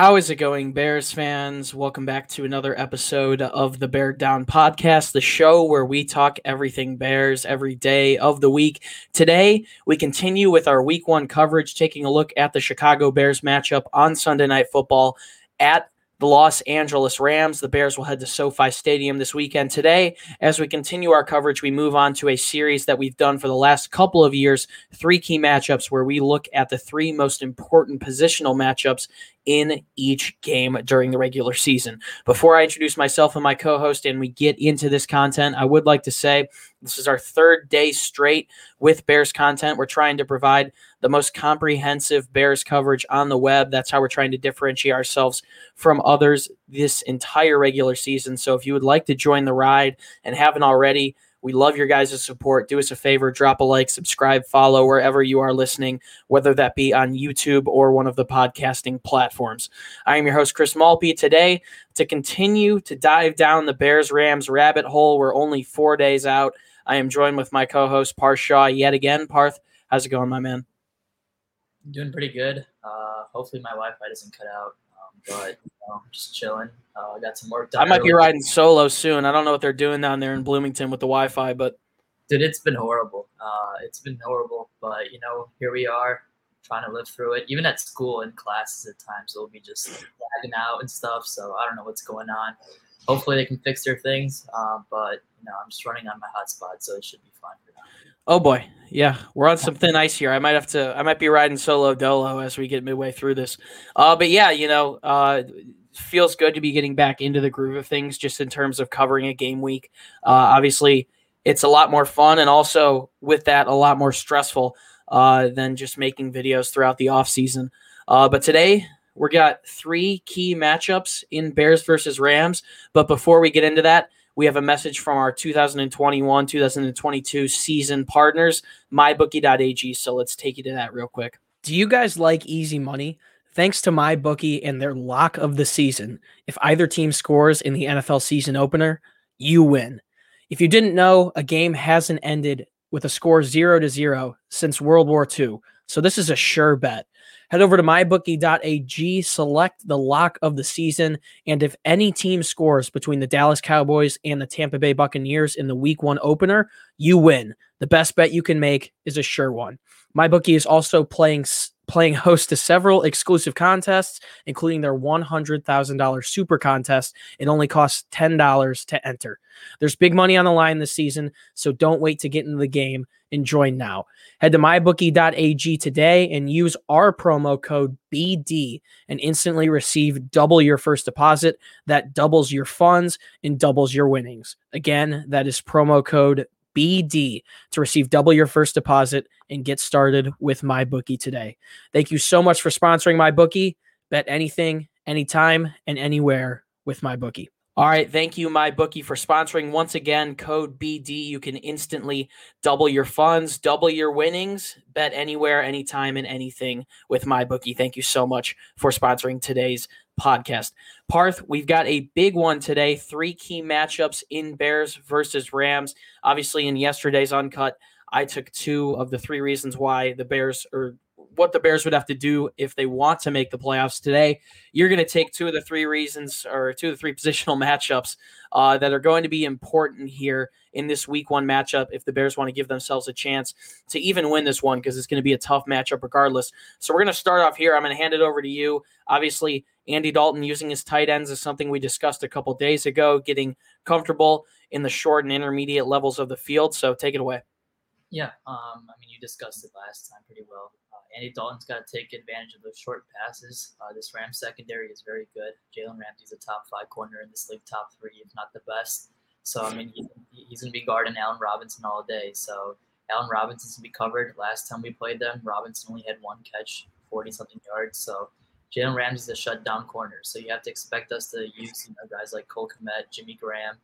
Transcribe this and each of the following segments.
How is it going, Bears fans? Welcome back to another episode of the Bear Down Podcast, the show where we talk everything Bears every day of the week. Today, we continue with our week one coverage, taking a look at the Chicago Bears matchup on Sunday Night Football at the Los Angeles Rams. The Bears will head to SoFi Stadium this weekend. Today, as we continue our coverage, we move on to a series that we've done for the last couple of years three key matchups where we look at the three most important positional matchups in each game during the regular season. Before I introduce myself and my co host and we get into this content, I would like to say this is our third day straight with Bears content. We're trying to provide the most comprehensive Bears coverage on the web. That's how we're trying to differentiate ourselves from others this entire regular season. So if you would like to join the ride and haven't already, we love your guys' support. Do us a favor, drop a like, subscribe, follow wherever you are listening, whether that be on YouTube or one of the podcasting platforms. I am your host, Chris Malpe. Today, to continue to dive down the Bears Rams rabbit hole, we're only four days out. I am joined with my co host, Parth Shaw, yet again. Parth, how's it going, my man? Doing pretty good. Uh, hopefully, my Wi Fi doesn't cut out, um, but you know, just chilling. Uh, I got some work done. I might be riding solo soon. I don't know what they're doing down there in Bloomington with the Wi Fi, but. Dude, it's been horrible. Uh, it's been horrible, but you know, here we are trying to live through it. Even at school and classes at times, they'll be just lagging out and stuff. So I don't know what's going on. Hopefully, they can fix their things. Uh, but you know, I'm just running on my hotspot, so it should be fine. Oh boy, yeah, we're on some thin ice here. I might have to. I might be riding solo dolo as we get midway through this. Uh, but yeah, you know, uh, feels good to be getting back into the groove of things, just in terms of covering a game week. Uh, obviously, it's a lot more fun, and also with that, a lot more stressful uh, than just making videos throughout the off season. Uh, but today, we got three key matchups in Bears versus Rams. But before we get into that, we have a message from our 2021 2022 season partners, mybookie.ag. So let's take you to that real quick. Do you guys like easy money? Thanks to MyBookie and their lock of the season, if either team scores in the NFL season opener, you win. If you didn't know, a game hasn't ended with a score 0 to 0 since World War II. So this is a sure bet. Head over to mybookie.ag, select the lock of the season, and if any team scores between the Dallas Cowboys and the Tampa Bay Buccaneers in the week one opener, you win. The best bet you can make is a sure one. MyBookie is also playing playing host to several exclusive contests, including their $100,000 super contest. It only costs $10 to enter. There's big money on the line this season, so don't wait to get into the game and join now. Head to mybookie.ag today and use our promo code BD and instantly receive double your first deposit. That doubles your funds and doubles your winnings. Again, that is promo code BD to receive double your first deposit and get started with MyBookie today. Thank you so much for sponsoring MyBookie. Bet anything, anytime, and anywhere with MyBookie. All right, thank you, my bookie, for sponsoring. Once again, code BD. You can instantly double your funds, double your winnings. Bet anywhere, anytime, and anything with my bookie. Thank you so much for sponsoring today's podcast. Parth, we've got a big one today. Three key matchups in Bears versus Rams. Obviously, in yesterday's uncut, I took two of the three reasons why the Bears or what the Bears would have to do if they want to make the playoffs today. You're going to take two of the three reasons or two of the three positional matchups uh, that are going to be important here in this week one matchup if the Bears want to give themselves a chance to even win this one because it's going to be a tough matchup regardless. So we're going to start off here. I'm going to hand it over to you. Obviously, Andy Dalton using his tight ends is something we discussed a couple days ago, getting comfortable in the short and intermediate levels of the field. So take it away. Yeah, um, I mean, you discussed it last time pretty well. Andy Dalton's got to take advantage of those short passes. Uh, this Rams secondary is very good. Jalen Ramsey's a top five corner in this league, top three, if not the best. So, I mean, he, he's going to be guarding Allen Robinson all day. So, Allen Robinson's going to be covered. Last time we played them, Robinson only had one catch, 40 something yards. So, Jalen Ramsey's a shutdown corner. So, you have to expect us to use you know, guys like Cole Kmet, Jimmy Graham,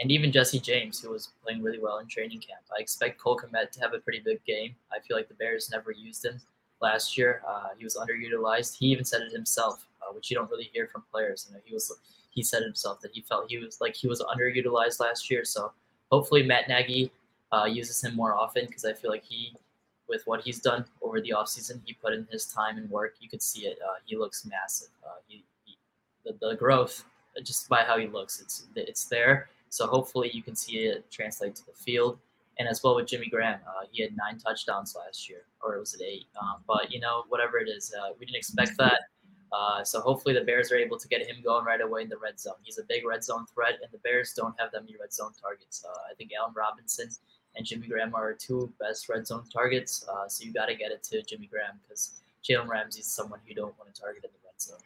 and even Jesse James, who was playing really well in training camp. I expect Cole Kmet to have a pretty big game. I feel like the Bears never used him last year. Uh, he was underutilized. He even said it himself, uh, which you don't really hear from players. You know, he was he said himself that he felt he was like he was underutilized last year. So hopefully Matt Nagy uh, uses him more often because I feel like he, with what he's done over the offseason, he put in his time and work. You could see it. Uh, he looks massive. Uh, he, the, the growth just by how he looks. It's it's there. So hopefully you can see it translate to the field. And as well with Jimmy Graham, uh, he had nine touchdowns last year, or it was it eight? Um, but you know, whatever it is, uh, we didn't expect that. Uh, so hopefully the Bears are able to get him going right away in the red zone. He's a big red zone threat, and the Bears don't have that many red zone targets. Uh, I think Allen Robinson and Jimmy Graham are two best red zone targets. Uh, so you got to get it to Jimmy Graham because Jalen Ramsey is someone you don't want to target in the red zone.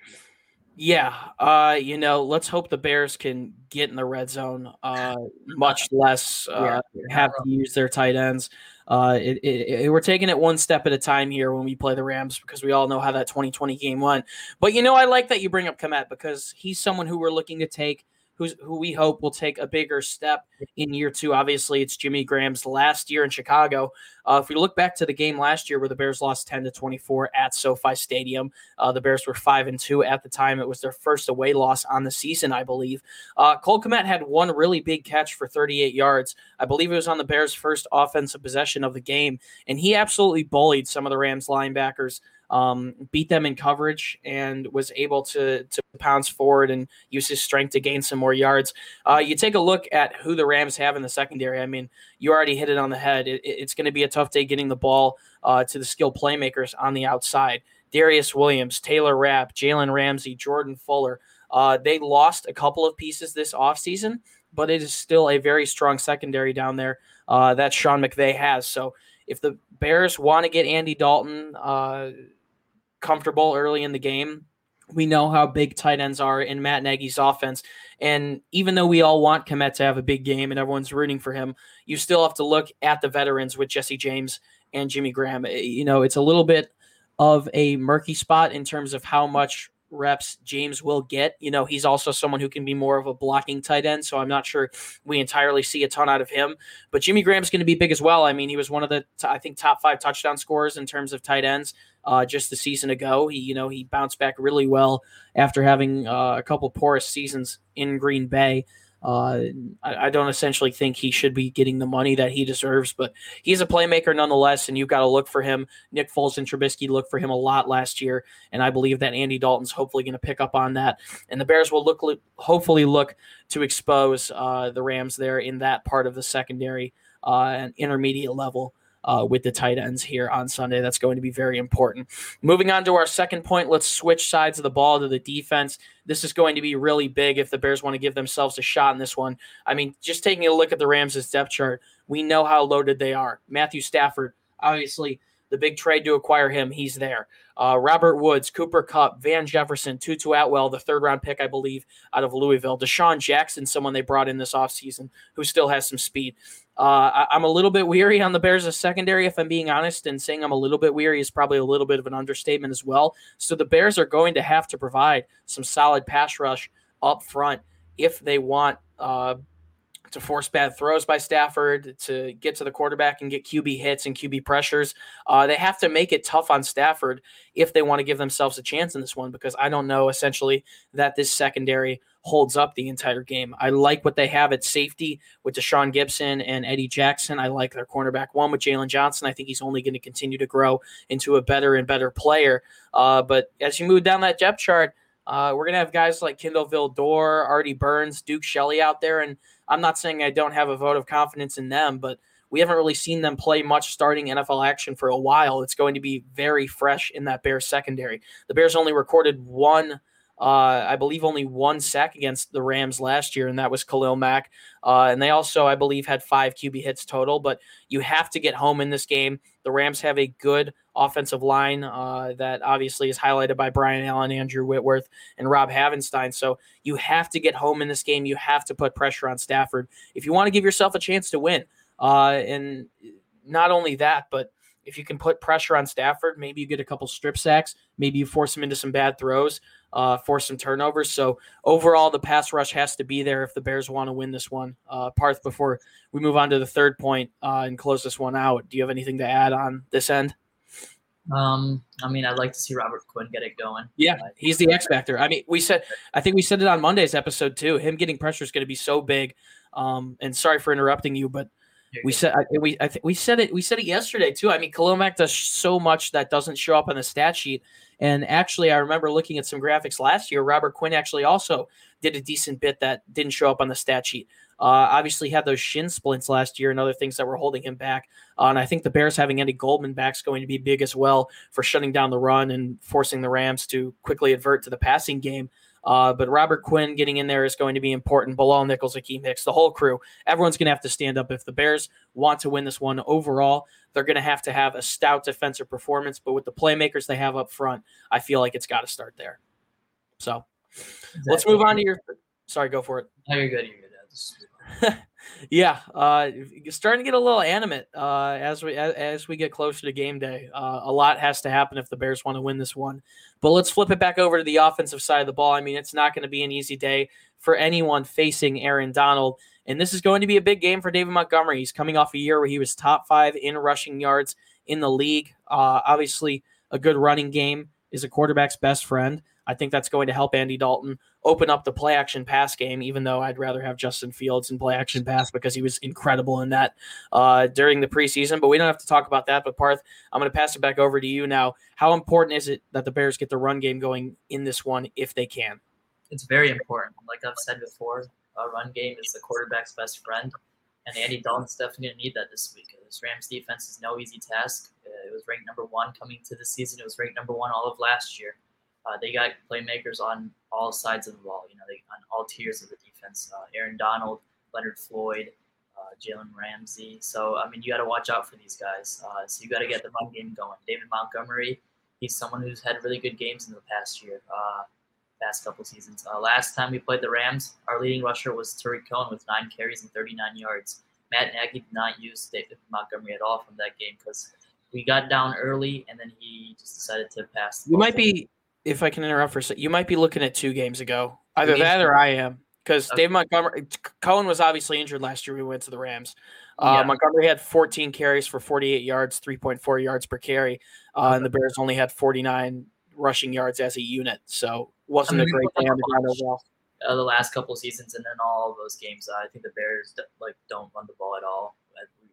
Yeah, uh, you know, let's hope the Bears can get in the red zone, uh, much less uh, have to use their tight ends. Uh, it, it, it, we're taking it one step at a time here when we play the Rams because we all know how that 2020 game went. But you know, I like that you bring up Kmet because he's someone who we're looking to take who's who we hope will take a bigger step in year two. Obviously, it's Jimmy Graham's last year in Chicago. Uh, if we look back to the game last year where the Bears lost 10 to 24 at SoFi Stadium, uh, the Bears were five and two at the time. It was their first away loss on the season, I believe. Uh, Cole Kmet had one really big catch for 38 yards. I believe it was on the Bears' first offensive possession of the game, and he absolutely bullied some of the Rams linebackers um, beat them in coverage and was able to to pounce forward and use his strength to gain some more yards. Uh, you take a look at who the Rams have in the secondary. I mean, you already hit it on the head. It, it's going to be a tough day getting the ball uh, to the skilled playmakers on the outside. Darious Williams, Taylor Rapp, Jalen Ramsey, Jordan Fuller. Uh, they lost a couple of pieces this offseason, but it is still a very strong secondary down there uh, that Sean McVay has. So if the Bears want to get Andy Dalton uh, comfortable early in the game, we know how big tight ends are in Matt Nagy's offense. And even though we all want Kmet to have a big game and everyone's rooting for him, you still have to look at the veterans with Jesse James and Jimmy Graham. Eh, you know, it's a little bit of a murky spot in terms of how much reps James will get. You know, he's also someone who can be more of a blocking tight end, so I'm not sure we entirely see a ton out of him. But Jimmy Graham's going to be big as well. I mean, he was one of the I think top five touchdown scorers in terms of tight ends uh, just the season ago. He you know he bounced back really well after having uh, a couple porous seasons in Green Bay. Uh, I, I, don't essentially think he should be getting the money that he deserves, but he's a playmaker nonetheless, and you've got to look for him. Nick Foles and Trubisky looked for him a lot last year, and I believe that Andy Dalton's hopefully going to pick up on that. And the Bears will look hopefully look to expose uh, the Rams there in that part of the secondary uh, and intermediate level uh, with the tight ends here on Sunday. That's going to be very important. Moving on to our second point, let's switch sides of the ball to the defense. This is going to be really big if the Bears want to give themselves a shot in this one. I mean, just taking a look at the Rams' depth chart, we know how loaded they are. Matthew Stafford, obviously the big trade to acquire him, he's there. Uh, Robert Woods, Cooper Kupp, Van Jefferson, Tutu Atwell, the third round pick, I believe, out of Louisville. DeSean Jackson, someone they brought in this offseason who still has some speed. Uh, I, am a little bit weary on the Bears' secondary, if I'm being honest, and saying I'm a little bit weary is probably a little bit of an understatement as well. So the Bears are going to have to provide some solid pass rush up front if they want uh, to force bad throws by Stafford, to get to the quarterback and get QB hits and QB pressures. Uh, they have to make it tough on Stafford if they want to give themselves a chance in this one, because I don't know essentially that this secondary holds up the entire game. I like what they have at safety with Tashaun Gipson and Eddie Jackson. I like their cornerback one with Jaylon Johnson. I think he's only going to continue to grow into a better and better player. Uh, but as you move down that depth chart, uh, we're going to have guys like Kindle Vildor, Artie Burns, Duke Shelley out there. And I'm not saying I don't have a vote of confidence in them, but we haven't really seen them play much starting NFL action for a while. It's going to be very fresh in that Bears secondary. The Bears only recorded one – uh, I believe only one sack against the Rams last year, and that was Khalil Mack. Uh, and they also, I believe, had five QB hits total. But you have to get home in this game. The Rams have a good offensive line uh, that obviously is highlighted by Brian Allen, Andrew Whitworth, and Rob Havenstein. So you have to get home in this game. You have to put pressure on Stafford if you want to give yourself a chance to win. Uh, and not only that, but if you can put pressure on Stafford, maybe you get a couple strip sacks, maybe you force him into some bad throws, uh, force some turnovers. So overall, the pass rush has to be there if the Bears want to win this one. Uh, Parth, before we move on to the third point, uh, and close this one out, do you have anything to add on this end? Um, I mean, I'd like to see Robert Quinn get it going. Yeah, he's the X factor. I mean, we said, I think we said it on Monday's episode too. Him getting pressure is going to be so big. Um, and sorry for interrupting you, but we said we I th- we said it we said it yesterday too. I mean, Khalil Mack does so much that doesn't show up on the stat sheet. And actually, I remember looking at some graphics last year. Robert Quinn actually also did a decent bit that didn't show up on the stat sheet. Uh, obviously, had those shin splints last year and other things that were holding him back. Uh, and I think the Bears having Eddie Goldman back is going to be big as well for shutting down the run and forcing the Rams to quickly advert to the passing game. Uh, but Robert Quinn getting in there is going to be important. Bilal Nichols, Akiem Hicks, the whole crew. Everyone's going to have to stand up. If the Bears want to win this one overall, they're going to have to have a stout defensive performance. But with the playmakers they have up front, I feel like it's got to start there. So exactly. let's move on to your. Sorry, go for it. No, you're good. You're good. yeah, uh, starting to get a little animate uh, as we as, as, we get closer to game day. Uh, a lot has to happen if the Bears want to win this one. But let's flip it back over to the offensive side of the ball. I mean, it's not going to be an easy day for anyone facing Aaron Donald, and this is going to be a big game for David Montgomery. He's coming off a year where he was top five in rushing yards in the league. Uh, obviously, a good running game is a quarterback's best friend. I think that's going to help Andy Dalton open up the play action pass game, even though I'd rather have Justin Fields in play action pass because he was incredible in that uh, during the preseason. But we don't have to talk about that. But Parth, I'm going to pass it back over to you now. How important is it that the Bears get the run game going in this one if they can? It's very important. Like I've said before, a run game is the quarterback's best friend. And Andy Dalton's definitely going to need that this week. This Rams defense is no easy task. It was ranked number one coming to the season. It was ranked number one all of last year. Uh, they got playmakers on all sides of the ball. You know, they on all tiers of the defense. Uh, Aaron Donald, Leonard Floyd, uh, Jalen Ramsey. So I mean, you got to watch out for these guys. Uh, so you got to get the run game going. David Montgomery, he's someone who's had really good games in the past year, uh, past couple seasons. Uh, last time we played the Rams, our leading rusher was Tarik Cohen with nine carries and 39 yards. Matt Nagy did not use David Montgomery at all from that game because we got down early and then he just decided to pass. You might be if I can interrupt for a second, you might be looking at two games ago. Either that or I am. Because okay. Dave Montgomery, Cohen was obviously injured last year. We went to the Rams. Uh, yeah. Montgomery had 14 carries for 48 yards, 3.4 yards per carry, uh, and the Bears only had 49 rushing yards as a unit. So wasn't I mean, a great day on the ground overall. Uh, the last couple seasons, and then all of those games, I think the Bears like don't run the ball at all.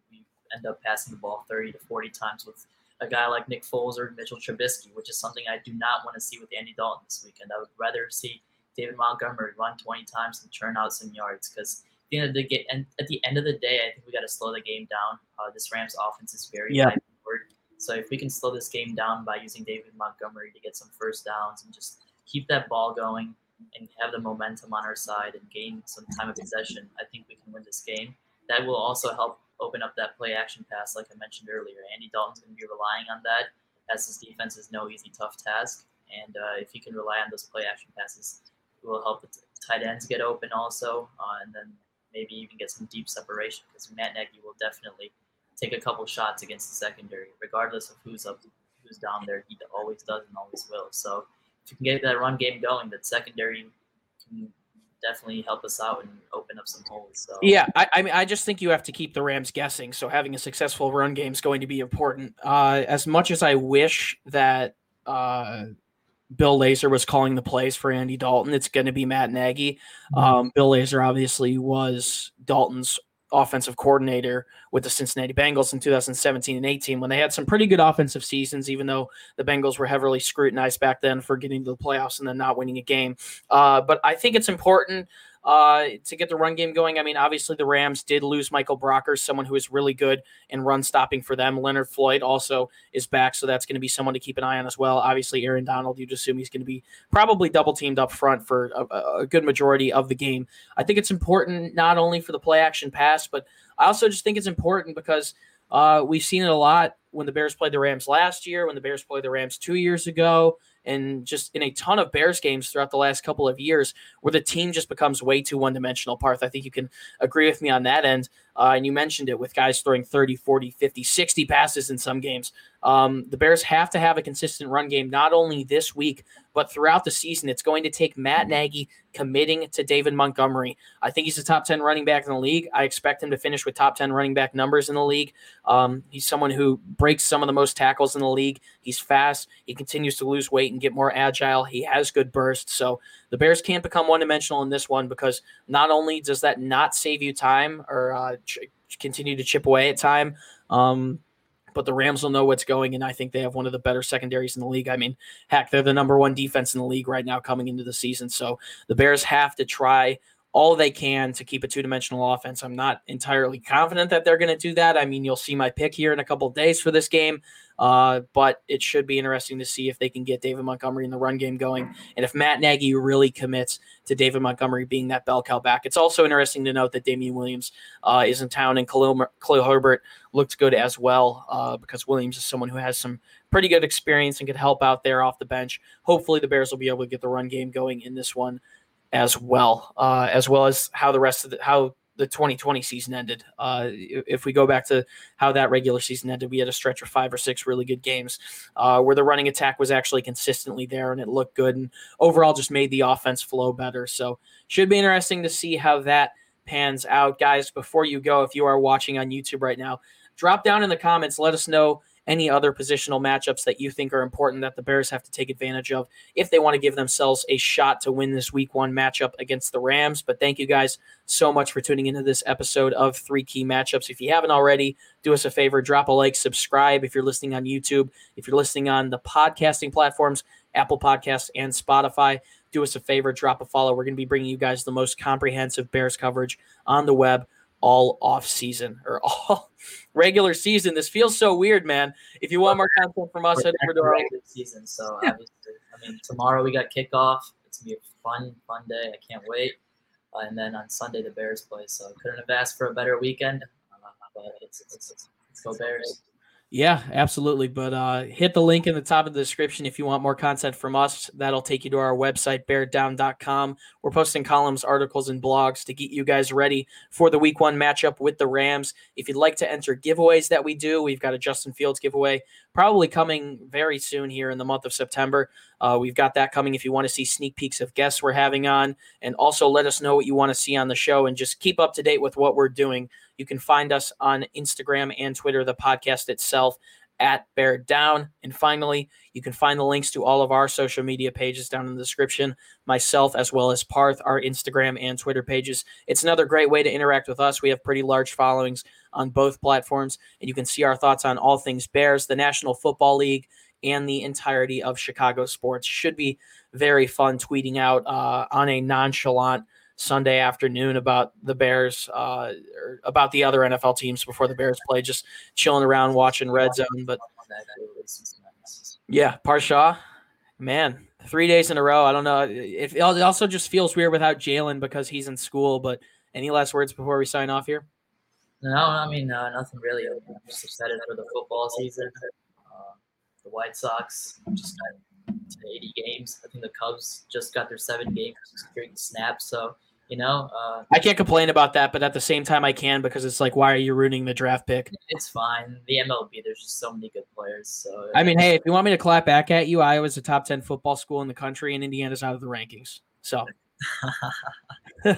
We end up passing the ball 30 to 40 times with a guy like Nick Foles or Mitchell Trubisky, which is something I do not want to see with Andy Dalton this weekend. I would rather see David Montgomery run 20 times and churn out some yards because at the end of the game, and at the end of the day, I think we got to slow the game down. Uh, this Rams offense is very yeah. forward, so if we can slow this game down by using David Montgomery to get some first downs and just keep that ball going and have the momentum on our side and gain some time of possession, I think we can win this game. That will also help open up that play action pass, like I mentioned earlier. Andy Dalton's going to be relying on that, as his defense is no easy, tough task. And uh, if he can rely on those play action passes, it will help the t- tight ends get open also, uh, and then maybe even get some deep separation because Matt Nagy will definitely take a couple shots against the secondary, regardless of who's up, who's down there. He always does and always will. So if you can get that run game going, that secondary can definitely help us out and open up some holes. So. Yeah, I, I, mean, I just think you have to keep the Rams guessing. So having a successful run game is going to be important. Uh, as much as I wish that uh, Bill Lazor was calling the plays for Andy Dalton, it's going to be Matt Nagy. Mm-hmm. Um, Bill Lazor obviously was Dalton's offensive coordinator with the Cincinnati Bengals in 2017 and 18 when they had some pretty good offensive seasons, even though the Bengals were heavily scrutinized back then for getting to the playoffs and then not winning a game. Uh, but I think it's important uh, to get the run game going. I mean, obviously the Rams did lose Michael Brockers, someone who is really good in run stopping for them. Leonard Floyd also is back, so that's going to be someone to keep an eye on as well. Obviously, Aaron Donald, you'd assume he's going to be probably double teamed up front for a, a good majority of the game. I think it's important not only for the play action pass, but I also just think it's important because uh, we've seen it a lot when the Bears played the Rams last year, when the Bears played the Rams two years ago and just in a ton of Bears games throughout the last couple of years where the team just becomes way too one dimensional. Parth, I think you can agree with me on that end. Uh, and you mentioned it with guys throwing 30, 40, 50, 60 passes in some games. Um, the Bears have to have a consistent run game, not only this week, but throughout the season. It's going to take Matt Nagy committing to David Montgomery. I think he's a top 10 running back in the league. I expect him to finish with top 10 running back numbers in the league. Um, he's someone who breaks some of the most tackles in the league. He's fast. He continues to lose weight and get more agile. He has good bursts. So the Bears can't become one dimensional in this one because not only does that not save you time or uh, ch- continue to chip away at time, um, but the Rams will know what's going, and I think they have one of the better secondaries in the league. I mean, heck, they're the number one defense in the league right now coming into the season. So the Bears have to try all they can to keep a two dimensional offense. I'm not entirely confident that they're going to do that. I mean, you'll see my pick here in a couple days for this game, uh, but it should be interesting to see if they can get David Montgomery in the run game going and if Matt Nagy really commits to David Montgomery being that bell cow back. It's also interesting to note that Damien Williams uh, is in town and Khalil, Khalil Herbert looked good as well uh, because Williams is someone who has some pretty good experience and could help out there off the bench. Hopefully, the Bears will be able to get the run game going in this one as well, uh, as well as how the rest of the how the 2020 season ended. Uh, if we go back to how that regular season ended, we had a stretch of five or six really good games uh, where the running attack was actually consistently there and it looked good and overall just made the offense flow better. So should be interesting to see how that pans out, guys. Before you go, if you are watching on YouTube right now, drop down in the comments. Let us know any other positional matchups that you think are important that the Bears have to take advantage of if they want to give themselves a shot to win this week one matchup against the Rams. But thank you guys so much for tuning into this episode of Three Key Matchups. If you haven't already, do us a favor, drop a like, subscribe if you're listening on YouTube. If you're listening on the podcasting platforms, Apple Podcasts and Spotify, do us a favor, drop a follow. We're going to be bringing you guys the most comprehensive Bears coverage on the web all off season or all regular season. This feels so weird, man. If you want more content from us, head over to our regular season. So obviously, I mean, tomorrow we got kickoff. It's gonna be a fun, fun day. I can't wait. Uh, and then on Sunday the Bears play. So couldn't have asked for a better weekend. Uh, but it's, it's, it's, let's go Bears. Yeah, absolutely. But uh, hit the link in the top of the description if you want more content from us. That'll take you to our website, beardown.com. We're posting columns, articles, and blogs to get you guys ready for the week one matchup with the Rams. If you'd like to enter giveaways that we do, we've got a Justin Fields giveaway probably coming very soon here in the month of September. Uh, we've got that coming if you want to see sneak peeks of guests we're having on. And also let us know what you want to see on the show and just keep up to date with what we're doing. You can find us on Instagram and Twitter, the podcast itself at Bear Down. And finally, you can find the links to all of our social media pages down in the description, myself as well as Parth, our Instagram and Twitter pages. It's another great way to interact with us. We have pretty large followings on both platforms, and you can see our thoughts on all things Bears, the National Football League, and the entirety of Chicago sports. Should be very fun tweeting out uh, on a nonchalant Sunday afternoon about the Bears, uh, or about the other NFL teams before the Bears play, just chilling around watching Red Zone. But yeah, Parth Shaw, man, three days in a row. I don't know. It, it also just feels weird without Jalen because he's in school. But any last words before we sign off here? No, I mean uh, nothing really. I'm just excited for the football season. Uh, the White Sox just got 80 games. I think the Cubs just got their seven game streak snap. So you know, uh, I can't complain about that, but at the same time, I can because it's like, why are you ruining the draft pick? It's fine. The MLB, there's just so many good players. So I mean, hey, if you want me to clap back at you, Iowa's a top ten football school in the country, and Indiana's out of the rankings. So,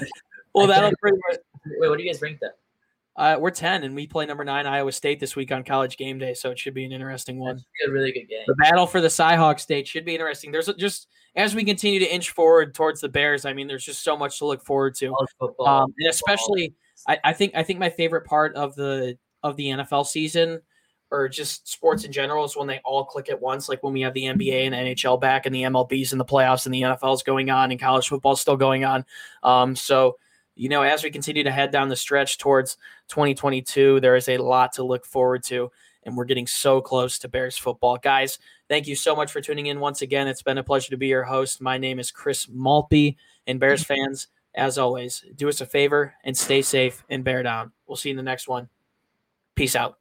well, that'll much. Wait, what do you guys rank that? Uh, we're 10, and we play number nine Iowa State this week on College Game Day, so it should be an interesting one. a really good game. The battle for the Cyhawk State should be interesting. There's just as we continue to inch forward towards the Bears. I mean, there's just so much to look forward to, football, um, and especially I, I think I think my favorite part of the of the NFL season or just sports in general is when they all click at once. Like when we have the NBA and NHL back, and the MLB's in the playoffs, and the NFL's going on, and college football still going on. Um, so you know, as we continue to head down the stretch towards 2022, there is a lot to look forward to. And we're getting so close to Bears football. Guys, Thank you so much for tuning in once again. It's been a pleasure to be your host. My name is Chris Maltby. And Bears fans, as always, do us a favor and stay safe and bear down. We'll see you in the next one. Peace out.